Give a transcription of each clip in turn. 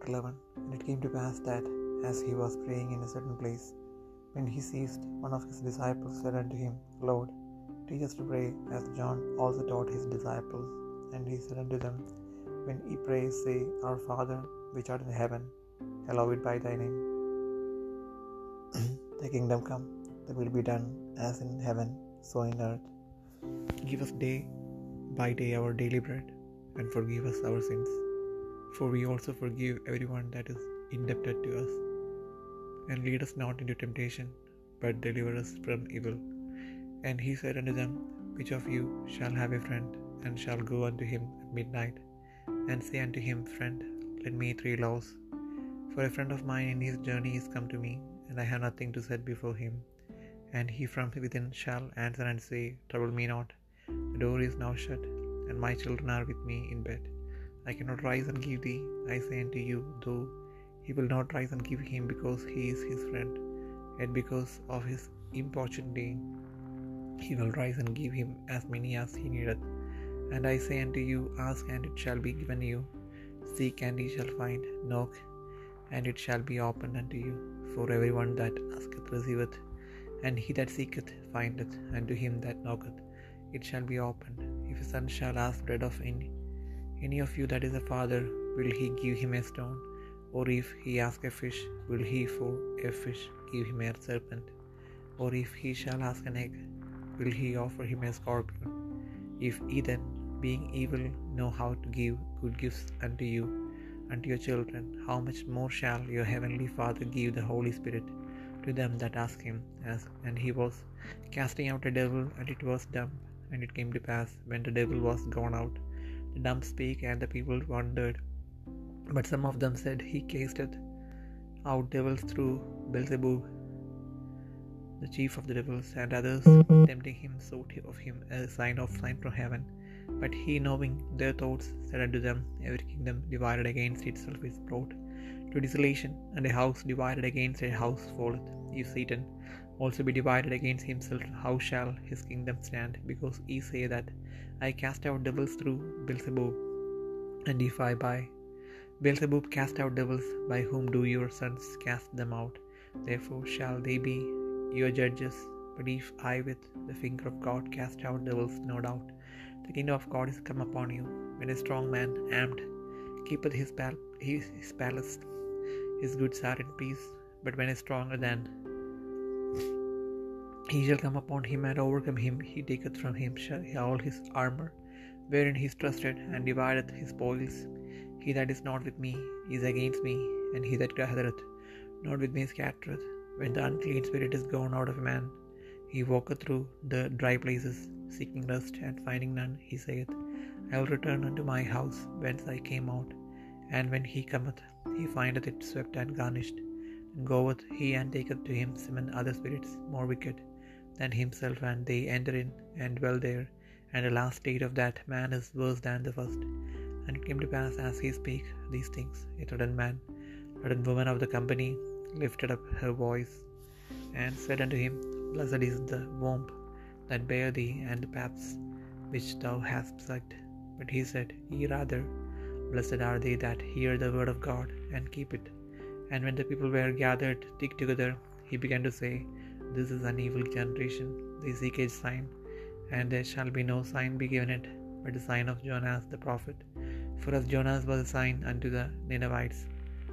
Chapter 11 And it came to pass that, as he was praying in a certain place, when he ceased, one of his disciples said unto him, Lord, teach us to pray, as John also taught his disciples. And he said unto them, When ye pray, say, Our Father, which art in heaven, hallowed be thy name. thy kingdom come, thy will be done, as in heaven, so in earth. Give us day by day our daily bread, and forgive us our sins for we also forgive everyone that is indebted to us. And lead us not into temptation, but deliver us from evil. And he said unto them, Which of you shall have a friend, and shall go unto him at midnight, and say unto him, Friend, lend me three loaves? For a friend of mine in his journey is come to me, and I have nothing to set before him. And he from within shall answer and say, Trouble me not, the door is now shut, and my children are with me in bed. I cannot rise and give thee. I say unto you, though he will not rise and give him because he is his friend, yet because of his importunity he will rise and give him as many as he needeth. And I say unto you, Ask and it shall be given you, seek and ye shall find, knock and it shall be opened unto you. For everyone that asketh receiveth, and he that seeketh findeth, and to him that knocketh it shall be opened. If a son shall ask bread of any any of you that is a father, will he give him a stone? Or if he ask a fish, will he for a fish give him a serpent? Or if he shall ask an egg, will he offer him a scorpion? If ye then, being evil, know how to give good gifts unto you, unto your children, how much more shall your heavenly Father give the Holy Spirit to them that ask him? As and he was casting out a devil, and it was dumb. And it came to pass, when the devil was gone out, dumb spake, and the people wondered. But some of them said, He casteth out devils through Beelzebub, the chief of the devils, and others, tempting him, sought of him a sign of sign from heaven. But he, knowing their thoughts, said unto them, Every kingdom divided against itself is brought to desolation, and a house divided against a house falleth. If Satan also be divided against himself, how shall his kingdom stand? Because ye say that I cast out devils through Beelzebub. And if I by Beelzebub cast out devils, by whom do your sons cast them out? Therefore shall they be your judges. But if I with the finger of God cast out devils, no doubt the kingdom of God is come upon you. When a strong man armed keepeth his, pal- his, his palace, his goods are in peace. But when a stronger than he shall come upon him and overcome him, he taketh from him all his armor, wherein he is trusted, and divideth his spoils. He that is not with me is against me, and he that gathereth not with me scattereth. When the unclean spirit is gone out of a man, he walketh through the dry places, seeking rest, and finding none, he saith, I will return unto my house whence I came out. And when he cometh, he findeth it swept and garnished. Goeth he and taketh to him seven other spirits more wicked than himself, and they enter in and dwell there. And the last state of that man is worse than the first. And it came to pass as he spake these things, a certain man, a certain woman of the company, lifted up her voice and said unto him, Blessed is the womb that bare thee, and the paps which thou hast sucked. But he said, Ye rather, blessed are they that hear the word of God and keep it. And when the people were gathered thick together, he began to say, this is an evil generation. They seek a sign, and there shall be no sign be given it, but the sign of Jonas the prophet. For as Jonas was a sign unto the Ninevites,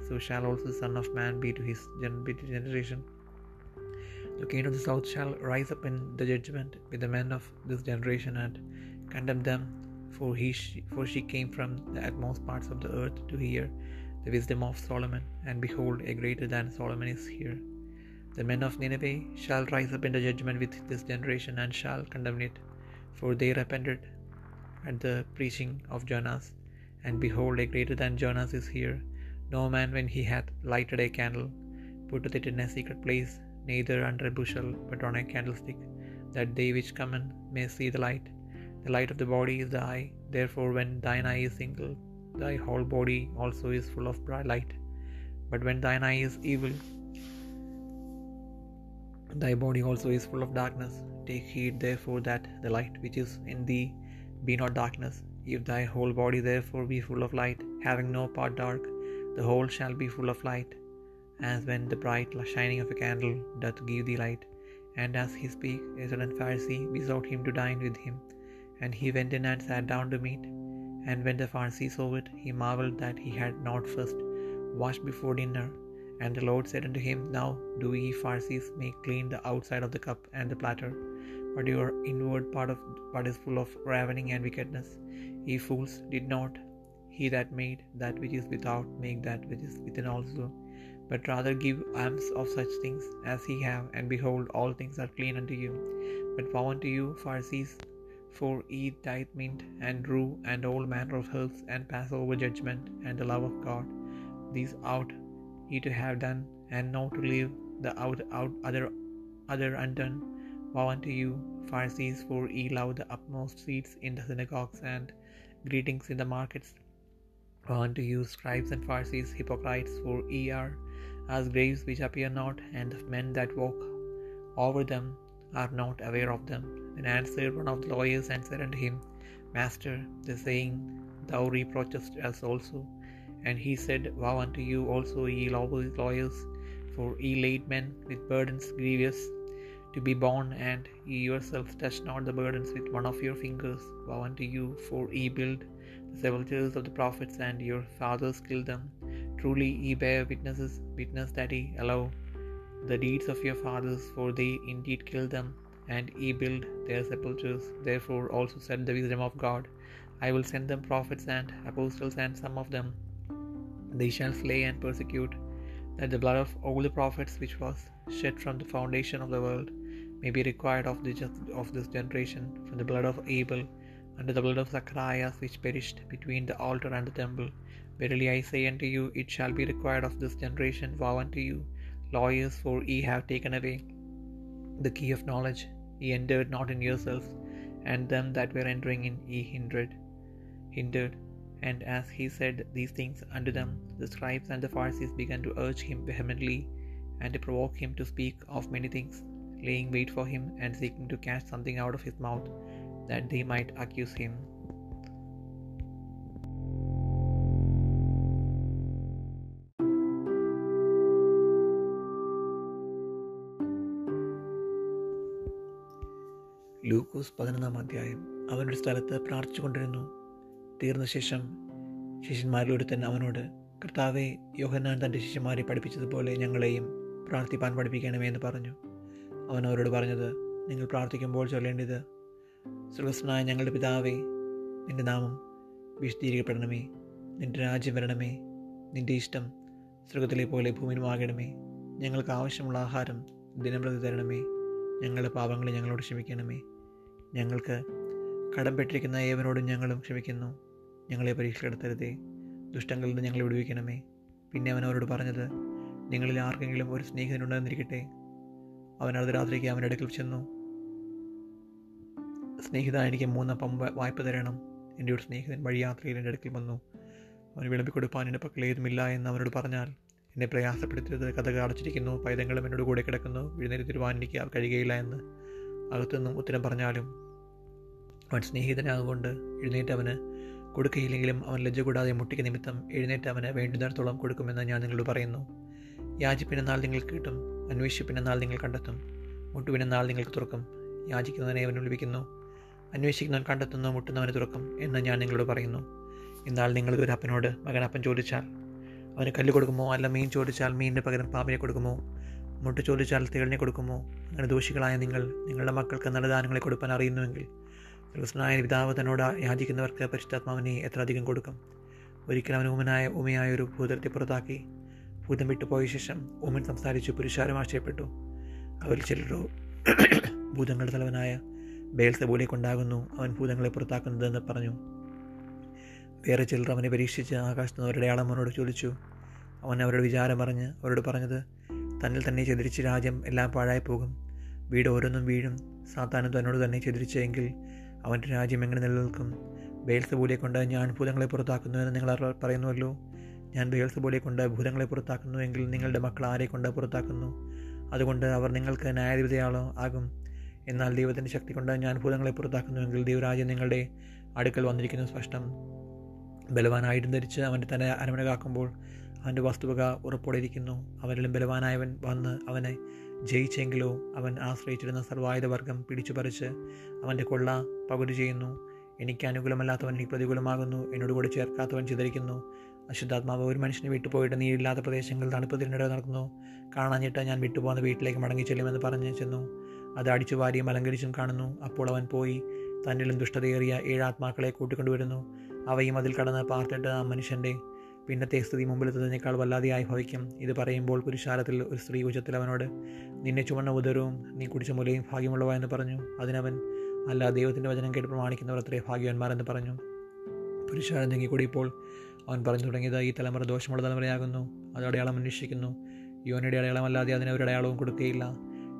so shall also the Son of Man be to his generation. The king of the south shall rise up in the judgment with the men of this generation and condemn them, for he for she came from the utmost parts of the earth to hear the wisdom of Solomon, and behold, a greater than Solomon is here. The men of Nineveh shall rise up in the judgment with this generation and shall condemn it, for they repented at the preaching of Jonas. And behold, a greater than Jonas is here. No man, when he hath lighted a candle, putteth it in a secret place, neither under a bushel, but on a candlestick, that they which come in may see the light. The light of the body is the eye. Therefore, when thine eye is single, thy whole body also is full of bright light. But when thine eye is evil, thy body also is full of darkness. Take heed therefore that the light which is in thee be not darkness. If thy whole body therefore be full of light, having no part dark, the whole shall be full of light, as when the bright shining of a candle doth give thee light. And as he spake, a certain Pharisee besought him to dine with him. And he went in and sat down to meat. And when the Pharisee saw it, he marveled that he had not first washed before dinner. And the Lord said unto him, Now do ye Pharisees make clean the outside of the cup and the platter, but your inward part of what is full of ravening and wickedness. Ye fools, did not he that made that which is without make that which is within also? But rather give alms of such things as ye have, and behold, all things are clean unto you. But woe unto you, Pharisees, for ye tithe mint and rue and all manner of herbs, and pass over judgment and the love of God. These ought ye to have done, and not to leave the out, out other other undone. Woe unto you, Pharisees, for ye love the upmost seats in the synagogues and greetings in the markets. Woe unto you, scribes and Pharisees, hypocrites, for ye are as graves which appear not, and the men that walk over them are not aware of them. Then answered one of the lawyers and said unto him, Master, the saying thou reproachest us also. And he said, Vow unto you also, ye lawyers, for ye laid men with burdens grievous to be borne, and ye yourselves touch not the burdens with one of your fingers. Vow unto you, for ye build the sepulchres of the prophets, and your fathers killed them. Truly ye bear witnesses, witness that ye allow the deeds of your fathers, for they indeed killed them, and ye build their sepulchres. Therefore also said the wisdom of God, I will send them prophets and apostles, and some of them they shall slay and persecute, that the blood of all the prophets which was shed from the foundation of the world may be required of, the, of this generation, from the blood of Abel unto the blood of Zacharias which perished between the altar and the temple. Verily I say unto you, it shall be required of this generation. vow unto you, lawyers, for ye have taken away the key of knowledge. Ye entered not in yourselves, and them that were entering in ye hindered. hindered. And as he said these things unto them, the scribes and the Pharisees began to urge him vehemently, and to provoke him to speak of many things, laying wait for him, and seeking to catch something out of his mouth, that they might accuse him. ലൂക്കോസ് പതിനൊന്നാം അധ്യായം അവനൊരു സ്ഥലത്ത് പ്രാർത്ഥിച്ചുകൊണ്ടിരുന്നു തീർന്ന ശേഷം ശിഷ്യന്മാരിലൊരുത്തൻ അവനോട് കർത്താവെ യോഹന്നാൻ തന്റെ ശിഷ്യന്മാരെ പഠിപ്പിച്ചതുപോലെ ഞങ്ങളെയും പ്രാർത്ഥിപ്പാൻ പഠിപ്പിക്കണമേ എന്ന് പറഞ്ഞു. അവൻ അവരോട് പറഞ്ഞത് നിങ്ങൾ പ്രാർത്ഥിക്കുമ്പോൾ ചൊല്ലേണ്ടത് സുഖസ്നായ ഞങ്ങളുടെ പിതാവേ നിന്റെ നാമം വിശദീകരിക്കപ്പെടണമേ നിന്റെ രാജ്യം വരണമേ നിന്റെ ഇഷ്ടം സ്വർഗത്തിലെ പോലെ ഭൂമിയിലുമാകണമേ ഞങ്ങൾക്ക് ആവശ്യമുള്ള ആഹാരം ദിനംപ്രതി തരണമേ ഞങ്ങളുടെ പാപങ്ങളെ ഞങ്ങളോട് ക്ഷമിക്കണമേ ഞങ്ങൾക്ക് കടംപെട്ടിരിക്കുന്ന ഏവനോടും ഞങ്ങളും ക്ഷമിക്കുന്നു. ഞങ്ങളെ പരീക്ഷപ്പെടുത്തരുതേ ദുഷ്ടങ്ങളിൽ നിന്ന് ഞങ്ങളെ വിടുവിക്കണമേ. പിന്നെ അവൻ അവരോട് പറഞ്ഞത് നിങ്ങളിൽ ആർക്കെങ്കിലും ഒരു സ്നേഹിതനുണ്ടെന്നിരിക്കട്ടെ. അവൻ രാത്രിക്ക് അവന്റെ അടുക്കൽ ചെന്നു. സ്നേഹിത എനിക്ക് മൂന്നപ്പം വായ്പ തരണം. എന്റെ ഒരു സ്നേഹിതൻ വഴിയാത്രയിൽ എന്റെ അടുക്കൽ വന്നു. അവന് വിളമ്പി കൊടുപ്പാൻ എന്റെ പക്കൽ ഏതുമില്ല എന്ന് അവനോട് പറഞ്ഞാൽ എന്നെ പ്രയാസപ്പെടുത്തരുത്. കഥകൾ അടച്ചിരിക്കുന്നു. പൈതങ്ങളും എന്നോട് കൂടെ കിടക്കുന്നു. എഴുന്നേറ്റ് തരുവാൻ എനിക്ക് കഴിയുകയില്ല എന്ന്. അകത്തുനിന്നും ഉത്തരം പറഞ്ഞാലും അവൻ സ്നേഹിതനാകൊണ്ട് എഴുന്നേറ്റ് അവന് കൊടുക്കുകയില്ലെങ്കിലും അവൻ ലജ്ജ കൂടാതെ മുട്ടിക്ക് നിമിത്തം എഴുന്നേറ്റ് അവന് വേണ്ടുന്നിടത്തോളം കൊടുക്കുമെന്ന് ഞാൻ നിങ്ങളോട് പറയുന്നു. യാചിപ്പിനെന്നാൽ നിങ്ങൾ കിട്ടും അന്വേഷിപ്പിനെന്നാൽ നിങ്ങൾ കണ്ടെത്തും മുട്ടുവിനെന്നാൽ നിങ്ങൾക്ക് തുറക്കും യാചിക്കുന്നവനെ അവൻ വിളിപ്പിക്കുന്നു അന്വേഷിക്കുന്നവൻ കണ്ടെത്തുന്നു മുട്ടുന്നവന് തുറക്കും എന്ന് ഞാൻ നിങ്ങളോട് പറയുന്നു. എന്നാൽ നിങ്ങളൊരു അപ്പനോട് മകനപ്പൻ ചോദിച്ചാൽ അവന് കല്ല് കൊടുക്കുമോ അല്ല മീൻ ചോദിച്ചാൽ മീനിന്റെ പകരം പാമ്പിനെ കൊടുക്കുമോ? മുട്ട ചോദിച്ചാൽ തേളിനെ കൊടുക്കുമോ? അങ്ങനെ ദോഷികളായ നിങ്ങൾ നിങ്ങളുടെ മക്കൾക്ക് നല്ല ദാനങ്ങളെ കൊടുക്കാൻ അറിയുന്നുവെങ്കിൽ കൃഷ്ണനായ പിതാവ് തന്നോട് യാചിക്കുന്നവർക്ക് പരിശുദ്ധാത്മാവിനെ എത്ര അധികം കൊടുക്കും? ഒരിക്കൽ അവൻ ഉമനായ ഉമയായ ഒരു ഭൂതത്തെ പുറത്താക്കി. ഭൂതം വിട്ടുപോയ ശേഷം ഉമൻ സംസാരിച്ച് പുരുഷാരം ആശയപ്പെട്ടു അവരിൽ ചിലരോ ഭൂതങ്ങളുടെ തലവനായ ബേൽസബൂലെ കൊണ്ടാകുന്നു അവൻ ഭൂതങ്ങളെ പുറത്താക്കുന്നതെന്ന് പറഞ്ഞു. വേറെ ചിലർ അവനെ പരീക്ഷിച്ച് ആകാശത്തുനിന്ന് അവരുടെ ആളമ്മനോട് ചോദിച്ചു. അവൻ അവരുടെ വിചാരം പറഞ്ഞ് അവരോട് പറഞ്ഞത് തന്നിൽ തന്നെ ചെതിരിച്ച് രാജ്യം എല്ലാം പാഴായി പോകും. വീട് ഓരോന്നും വീഴും. സാത്താനും തന്നോട് തന്നെ ചെതിരിച്ചെങ്കിൽ അവന്റെ രാജ്യം എങ്ങനെ നിലനിൽക്കും? ബേൽസബൂലെ കൊണ്ട് ഞാൻ ഭൂതങ്ങളെ പുറത്താക്കുന്നു എന്ന് നിങ്ങൾ പറയുന്നുവല്ലോ? ഞാൻ ബേൽസബൂലെ കൊണ്ട് ഭൂതങ്ങളെ പുറത്താക്കുന്നു എങ്കിൽ നിങ്ങളുടെ മക്കൾ ആരെ കൊണ്ട് പുറത്താക്കുന്നു? അതുകൊണ്ട് അവർ നിങ്ങൾക്ക് ന്യായാധിപതിയാളോ ആകും. എന്നാൽ ദൈവത്തിന്റെ ശക്തി കൊണ്ട് ഞാൻ ഭൂതങ്ങളെ പുറത്താക്കുന്നുവെങ്കിൽ ദൈവരാജ്യം നിങ്ങളുടെ അടുക്കൽ വന്നിരിക്കുന്നു സ്പഷ്ടം. ബലവാനായിട്ടും ധരിച്ച് അവന്റെ തന്നെ അരമന കാക്കുമ്പോൾ അവന്റെ വസ്തുവക ഉറപ്പോടെയിരിക്കുന്നു അവരിലും ബലവാനായവൻ വന്ന് അവനെ ജയിച്ചെങ്കിലോ അവൻ ആശ്രയിച്ചിരുന്ന സർവായുധവർഗം പിടിച്ചു പറിച്ച് അവന്റെ കൊള്ള പകുതി ചെയ്യുന്നു. എനിക്ക് അനുകൂലമല്ലാത്തവൻ എനിക്ക് പ്രതികൂലമാകുന്നു. എന്നോട് കൂടി ചേർക്കാത്തവൻ ചിതറിക്കുന്നു. അശുദ്ധാത്മാവ് ഒരു മനുഷ്യനെ വിട്ടുപോയിട്ട് നീരില്ലാത്ത പ്രദേശങ്ങൾ തണുപ്പ് തിരഞ്ഞെടുപ്പ് നടക്കുന്നു. കാണാഞ്ഞിട്ട് ഞാൻ വിട്ടുപോകുന്ന വീട്ടിലേക്ക് മടങ്ങി ചെല്ലുമെന്ന് പറഞ്ഞു ചെന്നു. അത് അടിച്ചു വാരിയും അലങ്കരിച്ചും കാണുന്നു. അപ്പോൾ അവൻ പോയി തന്നിലും ദുഷ്ടതയേറിയ ഏഴാത്മാക്കളെ കൂട്ടിക്കൊണ്ടുവരുന്നു. അവയും അതിൽ കടന്ന് പാർത്തിട്ട് ആ മനുഷ്യന്റെ പിന്നത്തെ സ്ഥിതി മുമ്പിലെത്തുന്നതിനേക്കാൾ വല്ലാതെയായി ഭവിക്കും ഇത് പറയുമ്പോൾ പുരുഷാരത്തിൽ ഒരു സ്ത്രീ ഉച്ചത്തിൽ അവനോട് നിന്നെ ചുമന്ന ഉദരവും നീ കുടിച്ച മുലയും ഭാഗ്യമുള്ളവ എന്ന് പറഞ്ഞു. അതിനവൻ അല്ല ദൈവത്തിന്റെ വചനം കേട്ട് പ്രമാണിക്കുന്നവർ അത്രേ ഭാഗ്യവന്മാരെന്ന് പറഞ്ഞു. പുരുഷാരം ഞെങ്ങിക്കൂടിയപ്പോൾ അവൻ പറഞ്ഞു തുടങ്ങിയത് ഈ തലമുറ ദോഷമുള്ള തലമുറയാകുന്നു. അത് അടയാളം അന്വേഷിക്കുന്നു. യോനയുടെ അടയാളമല്ലാതെ അതിന് ഒരു അടയാളവും കൊടുക്കുകയില്ല.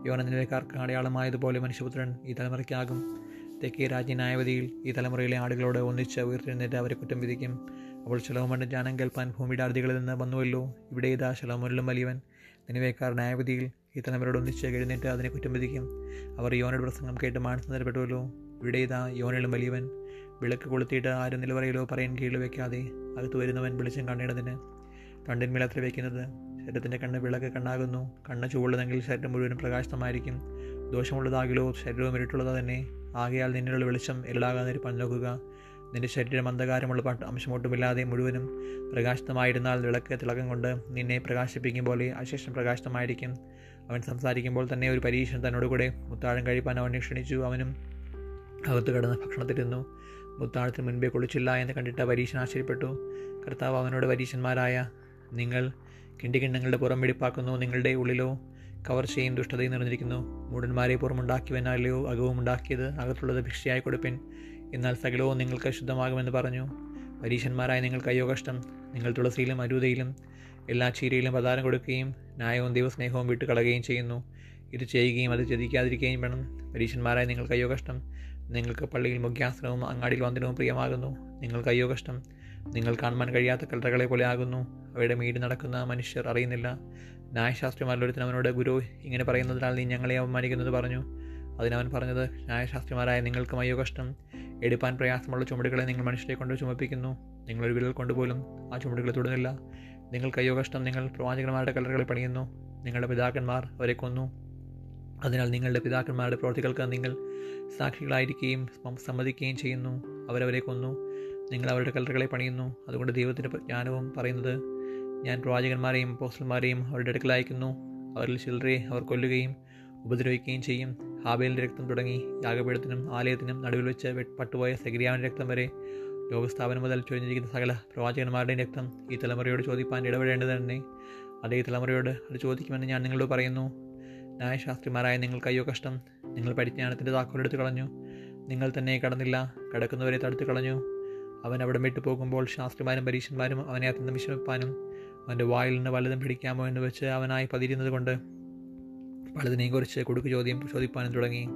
യോന നിലക്കാർക്ക് അടയാളമായതുപോലെ മനുഷ്യപുത്രൻ ഈ തലമുറയ്ക്കാകും. തെക്കേ രാജ്യ ന്യായവതിയിൽ ഈ തലമുറയിലെ ആടുകളോട് ഒന്നിച്ച് ഉയർത്തിരുന്നിട്ട് അവരെ കുറ്റം വിധിക്കും. അപ്പോൾ ശലോമോന്റെ ജ്ഞാനം കേൾപ്പാൻ ഭൂമിയുടെ നിന്ന് വന്നുവല്ലോ. ഇവിടെ ഇതാ ശലോമോനിലും വലിയവൻ. നിലവേക്കാർ ന്യായവതിയിൽ ഈ തലമുറയോട് ഒന്നിച്ച് എഴുന്നേറ്റ് അതിനെ കുറ്റം വിധിക്കും. അവർ യോനയുടെ പ്രസംഗം കേട്ട് മാനസം നിലപ്പെട്ടുവല്ലോ ഇവിടെ ഇതാ യോനയിലും വലിയവൻ. വിളക്ക് കൊളുത്തിയിട്ട് ആരും നിലവറയിലോ പറയാൻ കീഴിൽ വയ്ക്കാതെ അകത്ത് വരുന്നവൻ വെളിച്ചം കണ്ണേണ്ടതിന് തണ്ടിന്മേൽ അത്ര വയ്ക്കുന്നത് ശരീരത്തിന്റെ കണ്ണ് വിളക്ക് കണ്ണാകുന്നു. കണ്ണ് ചൂടുള്ളതെങ്കിൽ ശരീരം മുഴുവനും പ്രകാശമായിരിക്കും ദോഷമുള്ളതാകിലോ ശരീരവും ഇരുട്ടുള്ളതോ തന്നെ. ആകയാൽ നിന്നിലുള്ള വെളിച്ചം ഇരുളാകാതെ പഞ്ഞോക്കുക നിന്റെ ശരീരം അന്ധകാരമുള്ള പാട്ട് അംശമൊട്ടുമില്ലാതെ മുഴുവനും പ്രകാശിതമായിരുന്നാൽ വിളക്ക് തിളക്കം കൊണ്ട് നിന്നെ പ്രകാശിപ്പിക്കും പോലെ അശേഷം പ്രകാശിതമായിരിക്കും. അവൻ സംസാരിക്കുമ്പോൾ തന്നെ ഒരു പരീക്ഷണം തന്നോട് കൂടെ മുത്താഴം കഴിപ്പാൻ അവനെ ക്ഷണിച്ചു. അവനും അകത്ത് കിടന്ന് ഭക്ഷണത്തിരുന്നു മുത്താഴത്തിന് മുൻപേ കുളിച്ചില്ല എന്ന് കണ്ടിട്ട് പരീക്ഷൻ ആശ്ചര്യപ്പെട്ടു. കർത്താവ് അവനോട് പരീക്ഷന്മാരായ നിങ്ങൾ കിണ്ടികിണ്ണങ്ങളുടെ പുറം വെടിപ്പാക്കുന്നു. നിങ്ങളുടെ ഉള്ളിലോ കവർച്ചയും ദുഷ്ടതയും നിറഞ്ഞിരിക്കുന്നു. മൂടന്മാരെ പുറമുണ്ടാക്കിയവനാലെയോ അകവും ഉണ്ടാക്കിയത് അകത്തുള്ളത് ഭിക്ഷയായി കൊടുപ്പിൻ. എന്നാൽ സകലവും നിങ്ങൾക്ക് ശുദ്ധമാകുമെന്ന് പറഞ്ഞു. പരീശന്മാരായ നിങ്ങൾക്ക് അയ്യോ കഷ്ടം നിങ്ങൾ തുളസിയിലും അരൂതയിലും എല്ലാ ചീരയിലും പ്രധാനം കൊടുക്കുകയും ന്യായവും ദൈവസ്നേഹവും വിട്ട് കളയുകയും ചെയ്യുന്നു. ഇത് ചെയ്യുകയും അത് ചതിക്കാതിരിക്കുകയും വേണം. പരീശന്മാരായ നിങ്ങൾക്ക് അയ്യോ കഷ്ടം നിങ്ങൾക്ക് പള്ളിയിൽ മുഖ്യാസനവും അങ്ങാടിയിൽ വന്ദനവും പ്രിയമാകുന്നു. നിങ്ങൾക്ക് അയ്യോ കഷ്ടം നിങ്ങൾ കാണുവാൻ കഴിയാത്ത കല്ലറകളെ പോലെ ആകുന്നു. അവയുടെ മീട് നടക്കുന്ന മനുഷ്യർ അറിയുന്നില്ല. ന്യായശാസ്ത്രിമാരിലൊരുത്തൻ അവനോട് ഗുരു ഇങ്ങനെ പറയുന്നതിനാൽ നീ ഞങ്ങളെ അവമാനിക്കുന്നത് പറഞ്ഞു. അതിനവൻ പറഞ്ഞത് ന്യായശാസ്ത്രിമാരായ നിങ്ങൾക്കും അയ്യോ കഷ്ടം. എടുപ്പാൻ പ്രയാസമുള്ള ചുമടുകളെ നിങ്ങൾ മനുഷ്യരെ കൊണ്ട് ചുമപ്പിക്കുന്നു. നിങ്ങളൊരു വിരൽ കൊണ്ടുപോലും ആ ചുമടുകളെ തൊടുന്നില്ല. നിങ്ങൾക്ക് അയ്യോ കഷ്ടം നിങ്ങൾ പ്രവാചകന്മാരുടെ കലറുകളെ പണിയുന്നു. നിങ്ങളുടെ പിതാക്കന്മാർ അവരെ കൊന്നു. അതിനാൽ നിങ്ങളുടെ പിതാക്കന്മാരുടെ പ്രവർത്തികൾക്ക് നിങ്ങൾ സാക്ഷികളായിരിക്കുകയും സമ്മതിക്കുകയും ചെയ്യുന്നു. അവരവരെ കൊന്നു. നിങ്ങൾ അവരുടെ കലറുകളെ പണിയുന്നു. അതുകൊണ്ട് ദൈവത്തിന്റെ ജ്ഞാനവും പറയുന്നത് ഞാൻ പ്രവാചകന്മാരെയും പോസ്റ്റന്മാരെയും അവരുടെ അടുക്കൽ അയക്കുന്നു. അവരിൽ ചിലരെ അവർ കൊല്ലുകയും ഉപദ്രവിക്കുകയും ചെയ്യും. ഹാബേലിന്റെ രക്തം തുടങ്ങി യാഗപീഠത്തിനും ആലയത്തിനും നടുവിൽ വെച്ച് പട്ടുപോയ സെഗ്രിയാവിന്റെ രക്തം വരെ. ലോകസ്ഥാപനം മുതൽ ചൊരിഞ്ഞിരിക്കുന്ന സകല പ്രവാചകന്മാരുടെയും രക്തം ഈ തലമുറയോട് ചോദിപ്പാൻ ഇടപെടേണ്ടത് തന്നെ അതേ തലമുറയോട് അത് ചോദിക്കുമെന്ന് ഞാൻ നിങ്ങളോട് പറയുന്നു. ന്യായശാസ്ത്രിമാരായ നിങ്ങൾ കയ്യോ കഷ്ടം. നിങ്ങൾ പരിജ്ഞാനത്തിന്റെ താക്കോലെടുത്ത് കളഞ്ഞു. നിങ്ങൾ തന്നെ കടന്നില്ല. കടക്കുന്നവരെ തടുത്തു കളഞ്ഞു. അവൻ അവിടെ വിട്ടു പോകുമ്പോൾ ശാസ്ത്രിമാരും പരീക്ഷന്മാരും അവനെ അത്യന്തം വിഷമിപ്പാനും അവന്റെ വായിൽ നിന്ന് വല്ലതും പിടിക്കാമോ എന്ന് വെച്ച് അവനായി പതിരുന്നത് കൊണ്ട് പലതിനെയും കുറിച്ച് കൊടുക്കു ചോദ്യം ചോദിപ്പാനും തുടങ്ങി.